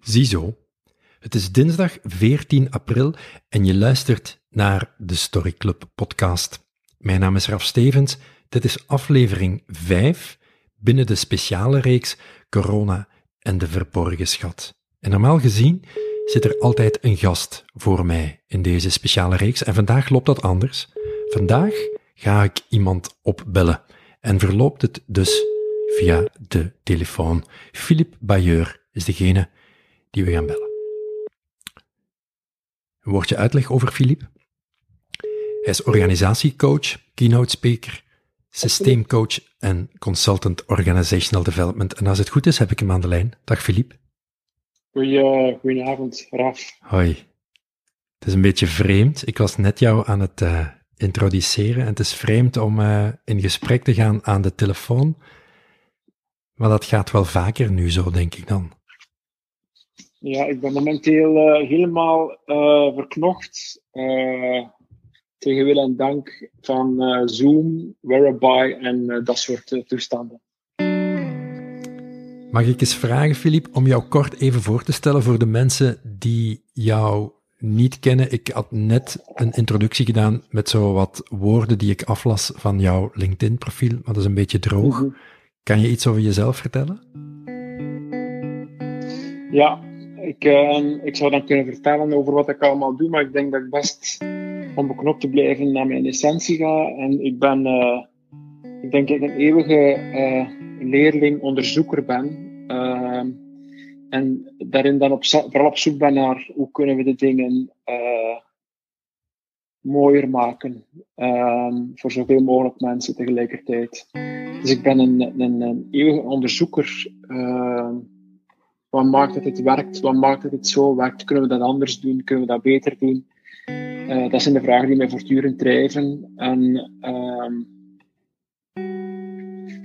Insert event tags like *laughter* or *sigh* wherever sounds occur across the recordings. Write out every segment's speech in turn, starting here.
Ziezo. Het is dinsdag 14 april en je luistert naar de Story Club podcast. Mijn naam is Raf Stevens. Dit is aflevering 5 binnen de speciale reeks Corona en de verborgen schat. En normaal gezien zit er altijd een gast voor mij in deze speciale reeks en vandaag loopt dat anders. Vandaag ga ik iemand opbellen en verloopt het dus via de telefoon. Philippe Bayeur is degene die we gaan bellen. Een woordje uitleg over Philippe. Hij is organisatiecoach, keynote speaker, systeemcoach en consultant organizational development. En als het goed is, heb ik hem aan de lijn. Dag Philippe. Goeie, goedenavond, Raf. Hoi. Het is een beetje vreemd. Ik was net jou aan het uh, introduceren en het is vreemd om uh, in gesprek te gaan aan de telefoon. Maar dat gaat wel vaker nu zo, denk ik dan. Ja, ik ben momenteel uh, helemaal uh, verknocht. Uh, tegen wil en dank van Zoom, Whereby en dat soort toestanden. Mag ik eens vragen, Filip, om jou kort even voor te stellen voor de mensen die jou niet kennen? Ik had net een introductie gedaan met zo wat woorden die ik aflas van jouw LinkedIn-profiel, maar dat is een beetje droog. Mm -hmm. Kan je iets over jezelf vertellen? Ja, ik, uh, ik zou dan kunnen vertellen over wat ik allemaal doe, maar ik denk dat ik best onbeknopt te blijven naar mijn essentie ga. En ik ben, uh, ik denk dat ik een eeuwige uh, leerling, onderzoeker ben. en daarin dan op, vooral op zoek ben naar hoe kunnen we de dingen mooier maken voor zoveel mogelijk mensen tegelijkertijd. Dus ik ben een, een eeuwige onderzoeker. Wat maakt dat het werkt? Wat maakt dat het zo werkt? Kunnen we dat anders doen? Kunnen we dat beter doen? Uh, dat zijn de vragen die mij voortdurend drijven. En uh,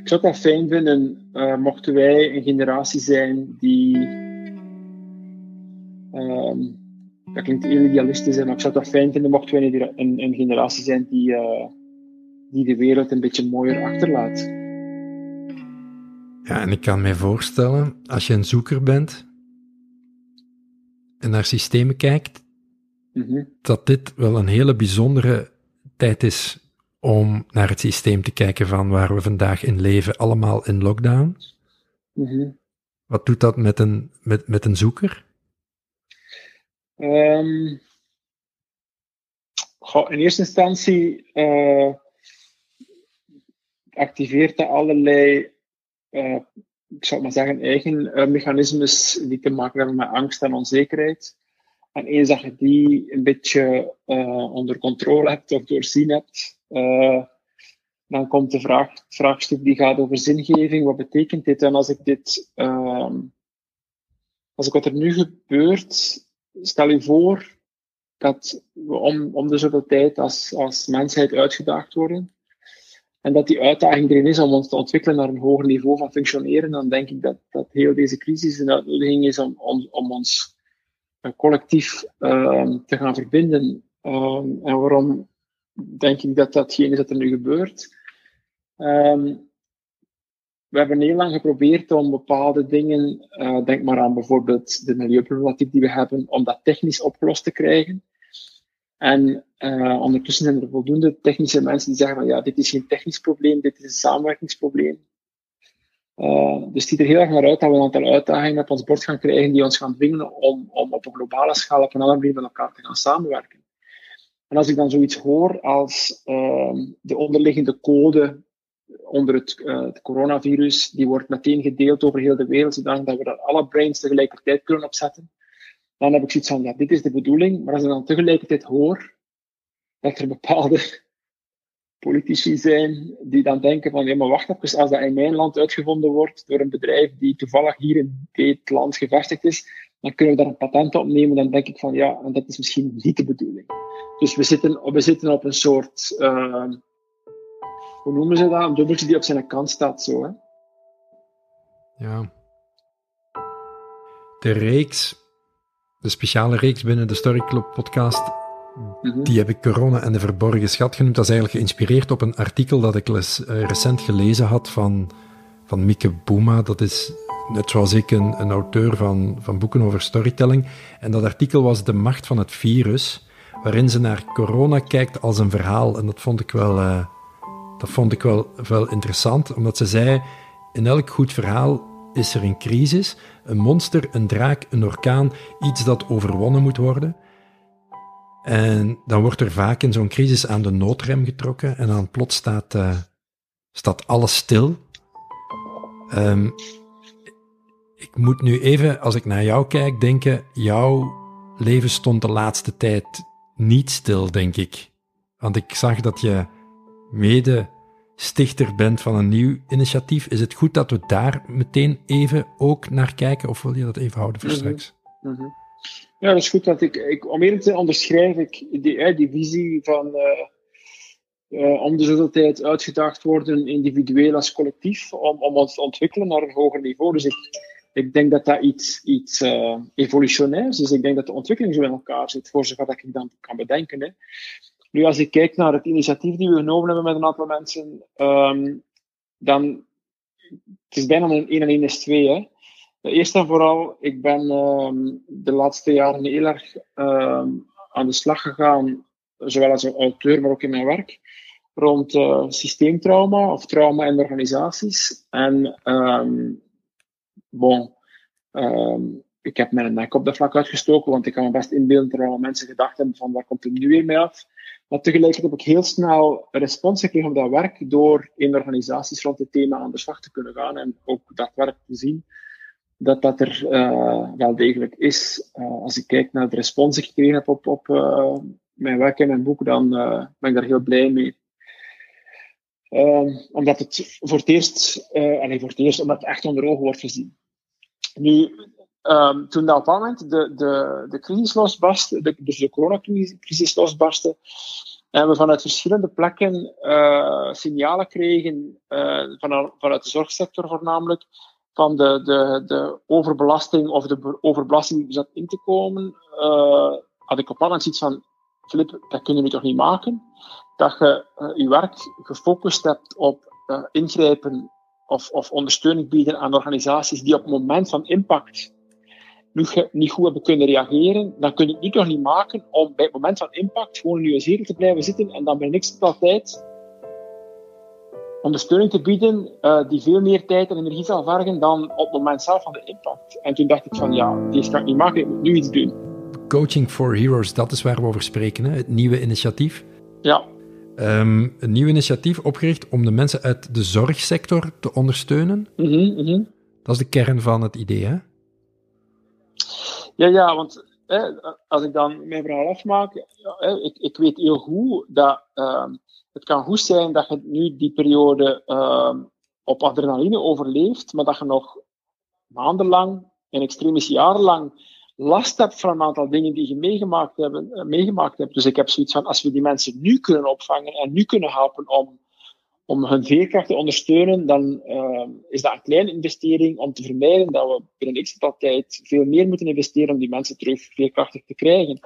ik zou het wel fijn vinden, uh, mochten wij een generatie zijn die. Uh, dat klinkt heel idealistisch, maar ik zou het wel fijn vinden, mochten wij een, een, een generatie zijn die, eh, die de wereld een beetje mooier achterlaat. Ja, en ik kan mij voorstellen, als je een zoeker bent en naar systemen kijkt, mm -hmm. dat dit wel een hele bijzondere tijd is om naar het systeem te kijken van waar we vandaag in leven, allemaal in lockdown. Mm -hmm. Wat doet dat met een, met, met een zoeker? Um, goh, in eerste instantie uh, activeert dat allerlei uh, ik zou maar zeggen, eigen uh, mechanismes die te maken hebben met angst en onzekerheid. En eens dat je die een beetje uh, onder controle hebt of doorzien hebt, dan komt de vraag, vraagstuk die gaat over zingeving. Wat betekent dit? En als ik dit, ehm, als ik wat er nu gebeurt, stel je voor dat we om, om de zoveel tijd als, als mensheid uitgedaagd worden. En dat die uitdaging erin is om ons te ontwikkelen naar een hoger niveau van functioneren, dan denk ik dat, dat heel deze crisis een uitnodiging is om, om, ons uh, collectief uh, te gaan verbinden. Um, en waarom denk ik dat datgene is dat er nu gebeurt? Um, we hebben heel lang geprobeerd om bepaalde dingen, uh, denk maar aan bijvoorbeeld de milieuproblematiek die we hebben, om dat technisch opgelost te krijgen. En uh, ondertussen zijn er voldoende technische mensen die zeggen van ja, dit is geen technisch probleem, dit is een samenwerkingsprobleem. Uh, dus ziet er heel erg naar uit dat we een aantal uitdagingen op ons bord gaan krijgen die ons gaan dwingen om, om op een globale schaal op een andere manier met elkaar te gaan samenwerken. En als ik dan zoiets hoor als uh, de onderliggende code onder het, uh, het, coronavirus, die wordt meteen gedeeld over heel de wereld, zodat we daar alle brains tegelijkertijd kunnen opzetten dan heb ik zoiets van, ja, dit is de bedoeling. Maar als ik dan tegelijkertijd hoor dat er bepaalde *laughs* politici zijn die dan denken van, ja, maar wacht even, als dat in mijn land uitgevonden wordt door een bedrijf die toevallig hier in dit land gevestigd is, dan kunnen we daar een patent op nemen. Dan denk ik van, ja, en dat is misschien niet de bedoeling. Dus we zitten, we zitten op een soort, uh, hoe noemen ze dat? Een dubbeltje die op zijn kant staat, zo, hè? Ja. De reeks de speciale reeks binnen de Story Club podcast, mm-hmm. die heb ik Corona en de Verborgen Schat genoemd. Dat is eigenlijk geïnspireerd op een artikel dat ik les, uh, recent gelezen had van, van Mieke Boema. Dat is net zoals ik, een, een auteur van, van boeken over storytelling. En dat artikel was De Macht van het Virus, waarin ze naar corona kijkt als een verhaal. En dat vond ik wel, uh, dat vond ik wel, wel interessant, omdat ze zei: in elk goed verhaal is er een crisis, een monster, een draak, een orkaan, iets dat overwonnen moet worden. En dan wordt er vaak in zo'n crisis aan de noodrem getrokken en dan plots staat, uh, staat alles stil. Um, ik moet nu even, als ik naar jou kijk, denken: jouw leven stond de laatste tijd niet stil, denk ik. Want ik zag dat je mede stichter bent van een nieuw initiatief. Is het goed dat we daar meteen even ook naar kijken, of wil je dat even houden voor mhm. straks? Mm -hmm. Ja, dat is goed. Want ik, ik, om eerlijk te onderschrijf ik die, die visie van uh, uh, om de zoveel tijd uitgedaagd worden, individueel als collectief, om, om ons te ontwikkelen naar een hoger niveau. Dus ik, ik denk dat dat iets, iets uh, evolutionairs is. Ik denk dat de ontwikkeling zo in elkaar zit, voor zover dat ik dan kan bedenken. Hè. Nu, als ik kijk naar het initiatief die we genomen hebben met een aantal mensen, um, dan het is bijna een 1 en 1 is 2. Hè. Eerst en vooral, ik ben um, de laatste jaren heel erg um, aan de slag gegaan, zowel als auteur, maar ook in mijn werk, rond uh, systeemtrauma of trauma in organisaties. En bon, ik heb mijn nek op de vlak uitgestoken, want ik kan me best inbeelden terwijl mensen gedacht hebben van waar komt het nu weer mee af. Maar tegelijkertijd heb ik heel snel respons gekregen op dat werk door in organisaties rond het thema aan de slag te kunnen gaan en ook dat werk te zien dat dat er uh, wel degelijk is. Uh, als ik kijk naar de respons die ik gekregen heb op, op uh, mijn werk en mijn boek, dan ben ik daar heel blij mee. Omdat het voor het eerst, uh, voor het eerst, omdat het echt onder ogen wordt gezien. Nu, um, toen dat op dat moment de, de, de crisis losbarstte, de, dus de coronacrisis losbarstte, en we vanuit verschillende plekken uh, signalen kregen, uh, van, vanuit de zorgsector voornamelijk, van de, de, de overbelasting of de overbelasting die zat in te komen, uh, had ik op dat moment iets van, Filip, dat kunnen we toch niet maken? Dat je je werk gefocust hebt op ingrijpen of, of ondersteuning bieden aan organisaties die op het moment van impact nu niet goed hebben kunnen reageren, dan kun je het niet nog niet maken om bij het moment van impact gewoon in je zetel te blijven zitten en dan bij niks altijd ondersteuning te bieden uh, die veel meer tijd en energie zal vergen dan op het moment zelf van de impact. En toen dacht ik van ja, deze kan ik niet maken, ik moet nu iets doen. Coaching for Heroes, dat is waar we over spreken, hè? het nieuwe initiatief. Ja. Um, een nieuw initiatief opgericht om de mensen uit de zorgsector te ondersteunen. Mm -hmm, mm -hmm. Dat is de kern van het idee, hè? Ja, ja, want hè, als ik dan mijn verhaal afmaak, hè, ik, ik weet heel goed dat um, het kan goed zijn dat je nu die periode uh, op adrenaline overleeft, maar dat je nog maandenlang en extremis jarenlang last hebt van een aantal dingen die je meegemaakt, hebben, uh, meegemaakt hebt. Dus ik heb zoiets van, als we die mensen nu kunnen opvangen en nu kunnen helpen om, om hun veerkracht te ondersteunen, dan uh, is dat een kleine investering om te vermijden dat we binnen x tijd veel meer moeten investeren om die mensen terug veerkrachtig te krijgen.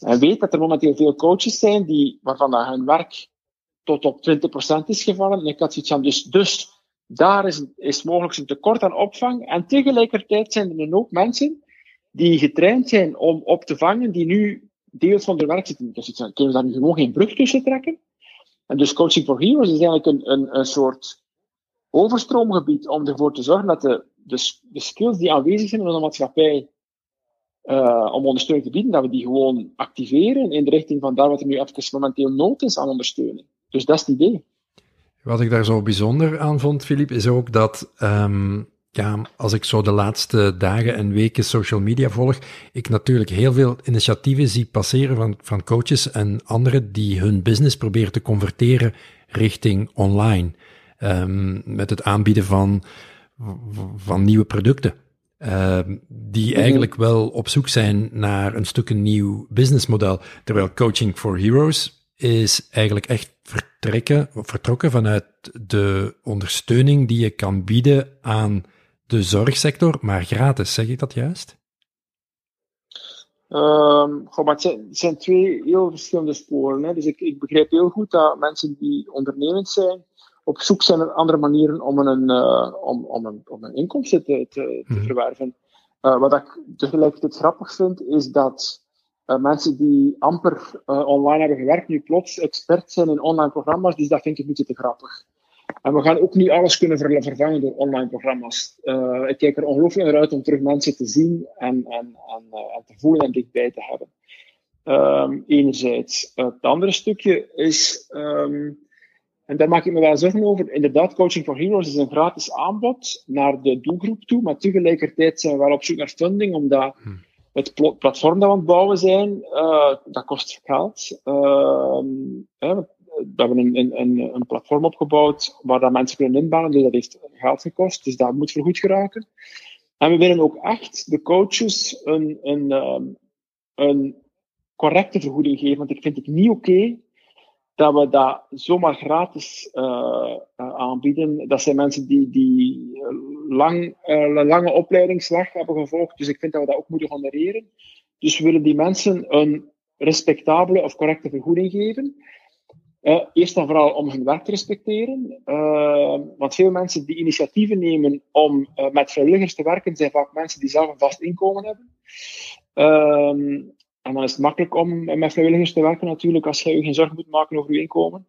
En weet dat er momenteel veel coaches zijn die, waarvan dat hun werk tot op 20% is gevallen. En ik had zoiets van, dus, dus daar is, is mogelijk een tekort aan opvang. En tegelijkertijd zijn er ook mensen die getraind zijn om op te vangen, die nu deels van hun werk zitten. Dus kunnen we daar nu gewoon geen brug tussen trekken? En dus Coaching for Heroes is eigenlijk een, een, een soort overstroomgebied om ervoor te zorgen dat de, de, de skills die aanwezig zijn in onze maatschappij uh, om ondersteuning te bieden, dat we die gewoon activeren in de richting van daar wat er nu even momenteel nood is aan ondersteuning. Dus dat is het idee. Wat ik daar zo bijzonder aan vond, Filip, is ook dat, um, ja, als ik zo de laatste dagen en weken social media volg, ik natuurlijk heel veel initiatieven zie passeren van, van coaches en anderen die hun business proberen te converteren richting online. Um, met het aanbieden van, van nieuwe producten. Uh, die mhm. eigenlijk wel op zoek zijn naar een stuk een nieuw businessmodel. Terwijl Coaching for Heroes is eigenlijk echt vertrekken, vertrokken vanuit de ondersteuning die je kan bieden aan de zorgsector, maar gratis. Zeg ik dat juist? Um, goh, maar het zijn, twee heel verschillende sporen. Hè. Dus ik, ik begrijp heel goed dat mensen die ondernemend zijn, op zoek zijn naar andere manieren om een, uh, om, om een, om een inkomsten te, te, te mhm. verwerven. Uh, wat ik tegelijkertijd grappig vind, is dat uh, mensen die amper online hebben gewerkt, nu plots expert zijn in online programma's, dus dat vind ik niet te grappig. En we gaan ook niet alles kunnen vervangen door online programma's. ik kijk er ongelooflijk naar uit om terug mensen te zien en, en, en, en te voelen en dichtbij te hebben. Um, enerzijds. het andere stukje is, um, en daar maak ik me wel zorgen over. Inderdaad, Coaching for Heroes is een gratis aanbod naar de doelgroep toe, maar tegelijkertijd zijn we wel op zoek naar funding, omdat hm. het platform dat we aan het bouwen zijn, uh, dat kost geld. We hebben een, een, platform opgebouwd waar dat mensen kunnen inbouwen, dus dat heeft geld gekost, dus dat moet vergoed geraken. En we willen ook echt de coaches een, een, um, een correcte vergoeding geven, want ik vind het niet oké dat we dat zomaar gratis uh, aanbieden. Dat zijn mensen die, die lang, uh, lange opleidingsweg hebben gevolgd. Dus ik vind dat we dat ook moeten honoreren. Dus we willen die mensen een respectabele of correcte vergoeding geven. Uh, eerst en vooral om hun werk te respecteren. Uh, want veel mensen die initiatieven nemen om uh, met vrijwilligers te werken, zijn vaak mensen die zelf een vast inkomen hebben. Ehm, en dan is het makkelijk om met vrijwilligers te werken natuurlijk, als je je geen zorgen moet maken over je inkomen.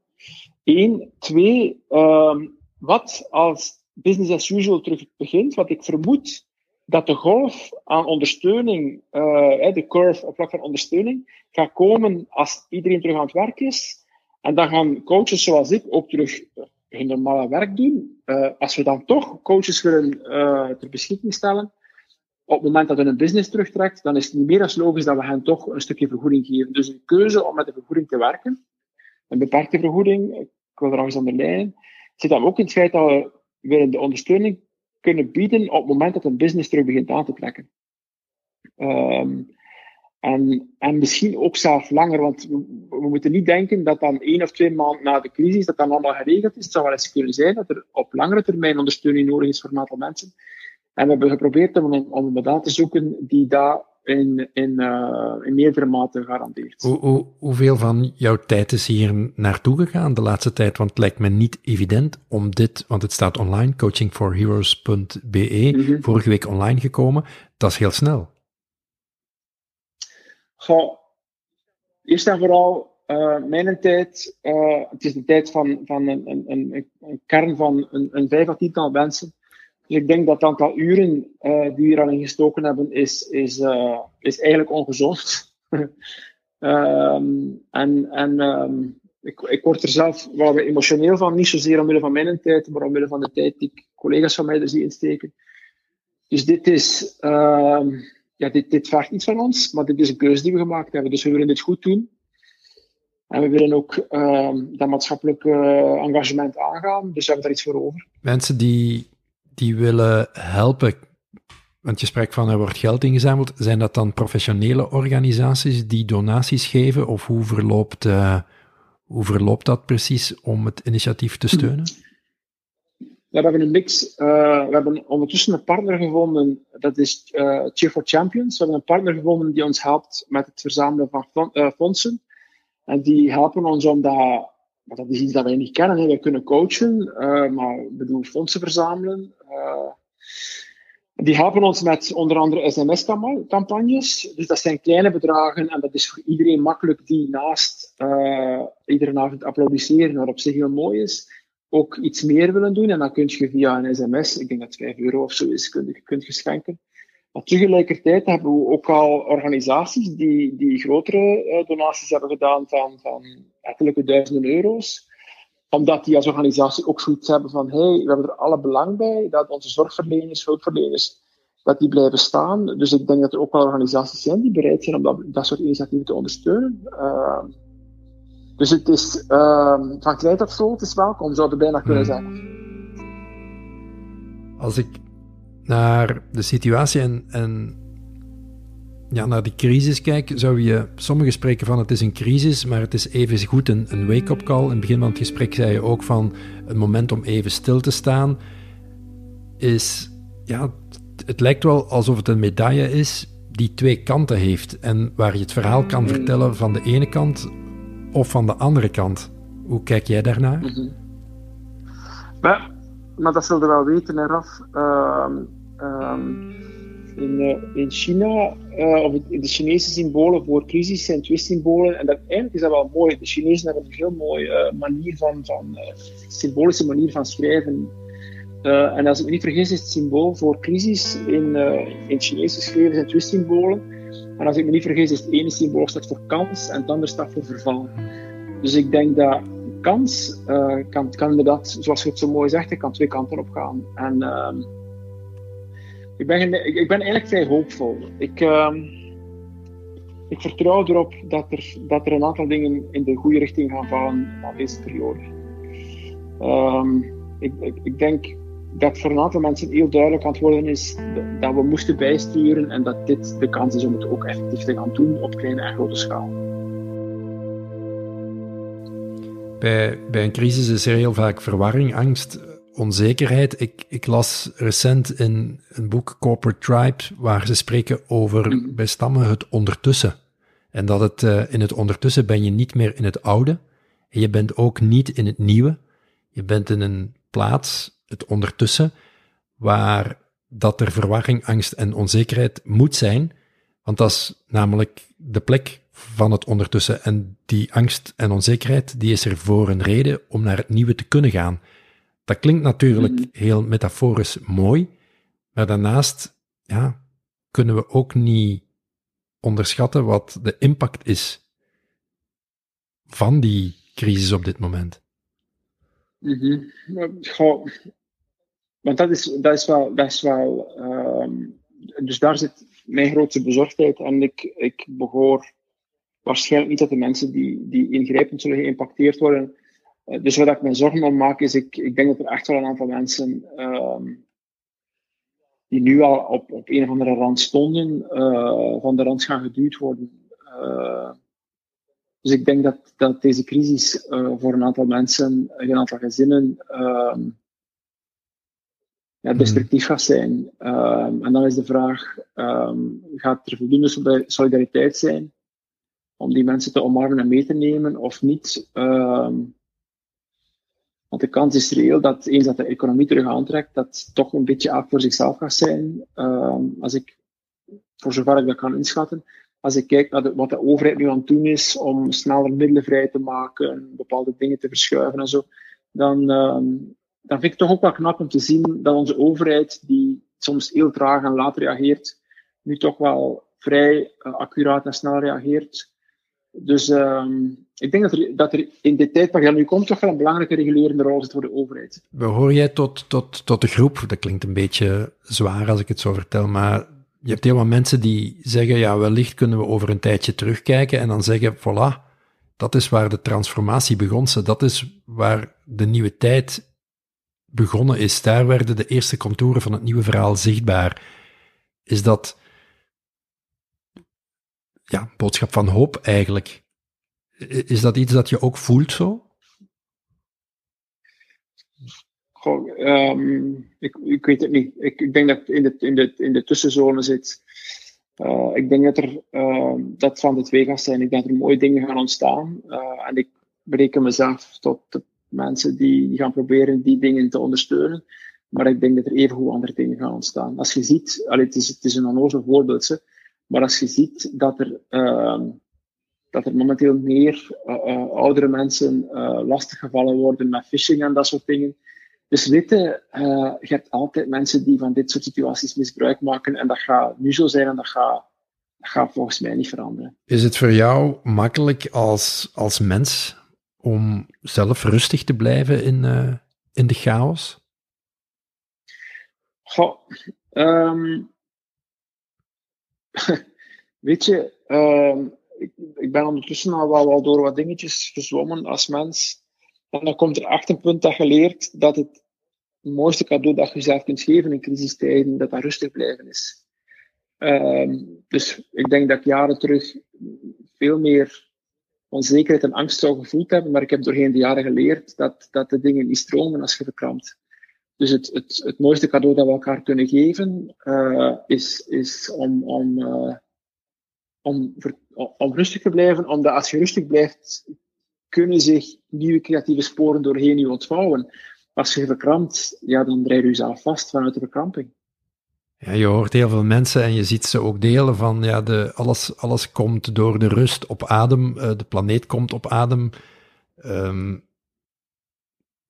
Eén. Twee, um, wat als business as usual terug begint, wat ik vermoed dat de golf aan ondersteuning, uh, de curve op vlak van ondersteuning, gaat komen als iedereen terug aan het werk is. En dan gaan coaches zoals ik ook terug hun normale werk doen. Uh, als we dan toch coaches willen uh, ter beschikking stellen, op het moment dat hun een business terugtrekt, dan is het niet meer als logisch dat we hen toch een stukje vergoeding geven. Dus een keuze om met de vergoeding te werken, een beperkte vergoeding, ik wil er nog eens onderlijnen, zit dan ook in het feit dat we willen de ondersteuning kunnen bieden op het moment dat een business terug begint aan te trekken. Um, en, en misschien ook zelf langer, want we, we, moeten niet denken dat dan één of twee maanden na de crisis dat dan allemaal geregeld is. Het zou wel eens kunnen zijn dat er op langere termijn ondersteuning nodig is voor een aantal mensen. En we hebben geprobeerd om, om een model te zoeken die dat in, in, uh, in meerdere mate garandeert. Hoe, hoe, hoeveel van jouw tijd is hier naartoe gegaan de laatste tijd? Want het lijkt me niet evident om dit, want het staat online, coachingforheroes.be, mm vorige week online gekomen. Dat is heel snel. Eerst en vooral uh, mijn tijd, uh, het is de tijd van, van een, een, een, kern van een, een vijf of tiental mensen dus ik denk dat het aantal uren uh, die we hier al in gestoken hebben, is, is, is eigenlijk ongezond. um, *laughs* en en um, ik, word er zelf emotioneel van, niet zozeer omwille van mijn tijd, maar omwille van de tijd die collega's van mij er zien insteken. Dus dit is, um, ja, dit, dit vraagt iets van ons, maar dit is een keuze die we gemaakt hebben. Dus we willen dit goed doen. En we willen ook dat maatschappelijke engagement aangaan, dus we hebben daar iets voor over. Mensen die die willen helpen, want je spreekt van er wordt geld ingezameld, zijn dat dan professionele organisaties die donaties geven of hoe verloopt, uh, hoe verloopt dat precies om het initiatief te steunen? We hebben een mix. Uh, we hebben ondertussen een partner gevonden, dat is uh, Cheer for Champions. We hebben een partner gevonden die ons helpt met het verzamelen van fondsen. En die helpen ons om dat maar dat is iets dat wij niet kennen. Wij kunnen coachen, maar we doen fondsen verzamelen. Die helpen ons met onder andere sms-campagnes. Dus dat zijn kleine bedragen en dat is voor iedereen makkelijk die naast iedere avond applaudisseren, wat op zich heel mooi is, ook iets meer willen doen. En dan kun je via een sms, ik denk dat 5 euro of zo is, kunt, kunt je schenken. Maar tegelijkertijd hebben we ook al organisaties die, die grotere donaties hebben gedaan van, van duizenden euro's. Omdat die als organisatie ook zoiets hebben van, hey, we hebben er alle belang bij dat onze zorgverleners, hulpverleners, dat die blijven staan. Dus ik denk dat er ook wel organisaties zijn die bereid zijn om dat, dat soort initiatieven te ondersteunen. Uh, dus het is uh, van klein tot groot is welkom, zou je bijna kunnen hmm. zeggen. Als ik naar de situatie en, en ja, naar die crisis kijk, zou je sommigen spreken van het is een crisis, maar het is even goed een, een wake-up call. In het begin van het gesprek zei je ook van een moment om even stil te staan. Is, ja, het lijkt wel alsof het een medaille is die twee kanten heeft en waar je het verhaal kan mm. vertellen van de ene kant of van de andere kant. Hoe kijk jij daarnaar? Mm Maar, dat zullen we wel weten, eraf. Ehm, ehm, in, uh, in China, uh, of de Chinese symbolen voor crisis zijn twee symbolen. En dat, eigenlijk is dat wel mooi. De Chinezen hebben een heel mooie uh, manier van, van symbolische manier van schrijven. en als ik me niet vergis, is het symbool voor crisis in, in het Chinees geschreven zijn twee. En als ik me niet vergis, is het ene symbool staat voor kans en het andere staat voor verval. Dus ik denk dat kans kan, kan inderdaad, zoals je het zo mooi zegt, kan twee kanten op gaan. En ehm, ik ben, ik, ben eigenlijk vrij hoopvol. Ik, uh, ik vertrouw erop dat er, dat er een aantal dingen in de goede richting gaan vallen na deze periode. Ik, ik, ik, denk dat voor een aantal mensen heel duidelijk aan het worden is dat we moesten bijsturen en dat dit de kans is om het ook effectief te gaan doen op kleine en grote schaal. Bij, bij een crisis is er heel vaak verwarring, angst onzekerheid. Ik, ik las recent in een boek Corporate Tribe, waar ze spreken over mhm. bij stammen het ondertussen. En dat het uh, in het ondertussen ben je niet meer in het oude. En je bent ook niet in het nieuwe. Je bent in een plaats, het ondertussen, waar dat er verwarring, angst en onzekerheid moet zijn. Want dat is namelijk de plek van het ondertussen. En die angst en onzekerheid, die is er voor een reden om naar het nieuwe te kunnen gaan. Dat klinkt natuurlijk mhm. heel metaforisch mooi, maar daarnaast ja, kunnen we ook niet onderschatten wat de impact is van die crisis op dit moment. Mm want dat is, dat is wel, dat is wel um, dus daar zit mijn grootste bezorgdheid en ik, ik behoor waarschijnlijk niet tot de mensen die, die ingrijpend zullen geïmpacteerd worden. Eh, dus wat ik me zorgen om maak, is ik, ik denk dat er echt wel een aantal mensen uh, die nu al op, op een of andere rand stonden, uh, van de rand gaan geduwd worden. Uh, dus ik denk dat, dat deze crisis voor een aantal mensen, een aantal gezinnen, ehm, ja, destructief gaat zijn. Ehm, en dan is de vraag, gaat er voldoende solidariteit zijn om die mensen te omarmen en mee te nemen of niet? Want de kans is reëel dat eens dat de economie terug aantrekt, dat toch een beetje elk voor zichzelf gaat zijn. Als ik, voor zover ik dat kan inschatten, als ik kijk naar de, wat de overheid nu aan het doen is om sneller middelen vrij te maken, bepaalde dingen te verschuiven en zo, dan, dan vind ik het toch ook wel knap om te zien dat onze overheid, die soms heel traag en laat reageert, nu toch wel vrij uh, accuraat en snel reageert. Dus ehm, ik denk dat er, dat er in dit tijdperk dat nu komt toch wel een belangrijke regulerende rol zit voor de overheid. Behoor jij tot, tot, tot de groep, dat klinkt een beetje zwaar als ik het zo vertel, maar je hebt heel wat mensen die zeggen, ja, wellicht kunnen we over een tijdje terugkijken en dan zeggen, voilà, dat is waar de transformatie begon. Dat is waar de nieuwe tijd begonnen is. Daar werden de eerste contouren van het nieuwe verhaal zichtbaar. Is dat ja, boodschap van hoop eigenlijk. Is dat iets dat je ook voelt zo? Um, ik, ik weet het niet. Ik, ik denk dat het in de, in de, in de tussenzone zit. Uh, ik denk dat er uh, dat van de twee gaat zijn. Ik denk dat er mooie dingen gaan ontstaan. Uh, en ik bereken mezelf tot mensen die, die gaan proberen die dingen te ondersteunen. Maar ik denk dat er evengoed andere dingen gaan ontstaan. Als je ziet, allee, het, is, het is een onnozel voorbeeld. Maar als je ziet dat er, uh, dat er momenteel meer uh, oudere mensen uh, lastiggevallen worden met phishing en dat soort dingen. Dus weten, je hebt altijd mensen die van dit soort situaties misbruik maken. En dat gaat nu zo zijn en dat gaat, gaat volgens mij niet veranderen. Is het voor jou makkelijk als, als mens om zelf rustig te blijven in, in de chaos? Goh, um, *laughs* weet je, uh, ik, ben ondertussen al wel, door wat dingetjes gezwommen als mens. En dan komt er echt een punt dat je leert dat het mooiste cadeau dat je zelf kunt geven in crisistijden, dat dat rustig blijven is. Uh, dus ik denk dat ik jaren terug veel meer onzekerheid en angst zou gevoeld hebben, maar ik heb doorheen de jaren geleerd dat, dat de dingen niet stromen als je verkrampt. Dus het, het, het mooiste cadeau dat we elkaar kunnen geven uh, is, is om, om, uh, om, om rustig te blijven, omdat als je rustig blijft, kunnen zich nieuwe creatieve sporen doorheen je ontvouwen. Als je verkrampt, ja, dan draai je jezelf vast vanuit de verkramping. Ja, je hoort heel veel mensen en je ziet ze ook delen van ja, de, alles, alles komt door de rust op adem, uh, de planeet komt op adem. Um,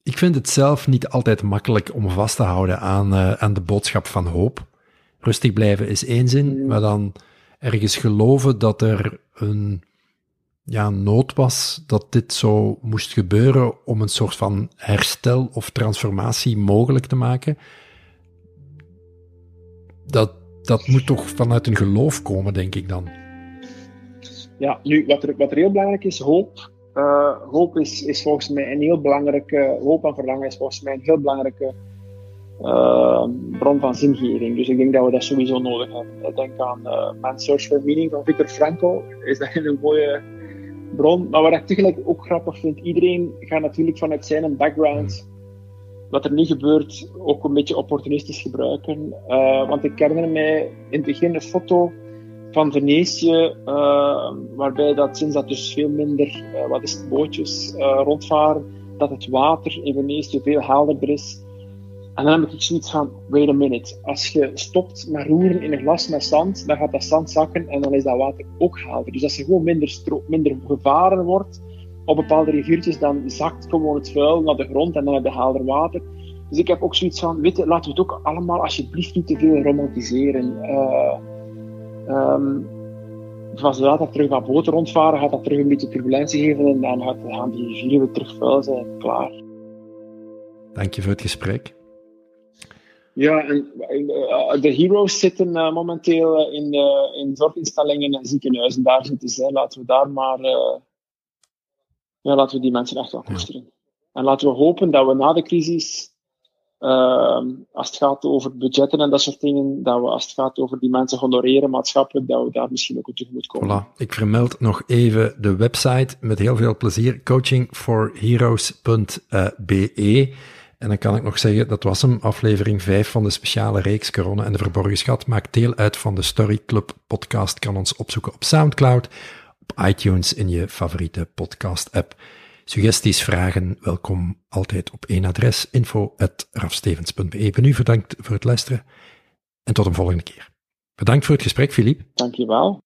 ik vind het zelf niet altijd makkelijk om vast te houden aan, uh, aan de boodschap van hoop. Rustig blijven is één zin, mm. maar dan ergens geloven dat er een ja, nood was dat dit zo moest gebeuren om een soort van herstel of transformatie mogelijk te maken. Dat, dat moet toch vanuit een geloof komen, denk ik dan. Ja, nu, wat er, wat heel belangrijk is, hoop. Uh, hoop is, volgens mij een heel belangrijke, hoop en verlangen is volgens mij een heel belangrijke uh, bron van zingeving. Dus ik denk dat we dat sowieso nodig hebben. Denk aan uh, Man's Search for Meaning van Viktor Frankl. Is dat een mooie bron. Maar wat ik tegelijk ook grappig vind, iedereen gaat natuurlijk vanuit zijn background wat er nu gebeurt ook een beetje opportunistisch gebruiken. Uh, want ik herinner mij in het begin een foto van Venetië, uh, waarbij dat sinds dat dus veel minder, uh, wat is het, bootjes rondvaren, dat het water in Venetië veel helderder is. En dan heb ik zoiets van, wait a minute, als je stopt met roeren in een glas met zand, dan gaat dat zand zakken en dan is dat water ook helder. Dus als er gewoon minder, minder gevaren wordt op bepaalde riviertjes, dan zakt gewoon het vuil naar de grond en dan heb je helder water. Dus ik heb ook zoiets van, weet je, laten we het ook allemaal alsjeblieft niet te veel romantiseren. Uh, um, zodra dat terug wat boten rondvaren, gaat dat terug een beetje turbulentie geven en dan gaat, gaan die rivieren weer terug vuil zijn. Klaar. Dank je voor het gesprek. Ja, en uh, de heroes zitten uh, momenteel uh, in, in zorginstellingen en ziekenhuizen. Daar zitten ze. Laten we daar maar. Ja, laten we die mensen echt wel koesteren. En laten we hopen dat we na de crisis. als het gaat over budgetten en dat soort dingen, dat we als het gaat over die mensen honoreren maatschappelijk, dat we daar misschien ook op moeten komen. Voilà. Ik vermeld nog even de website met heel veel plezier: coachingforheroes.be. En dan kan ik nog zeggen, dat was hem, aflevering 5 van de speciale reeks Corona en de Verborgen Schat. Maakt deel uit van de Story Club podcast. Kan ons opzoeken op Soundcloud, op iTunes in je favoriete podcast app. Suggesties, vragen, welkom altijd op één adres, info.rafstevens.be. Ben u bedankt voor het luisteren en tot een volgende keer. Bedankt voor het gesprek, Filip. Dankjewel.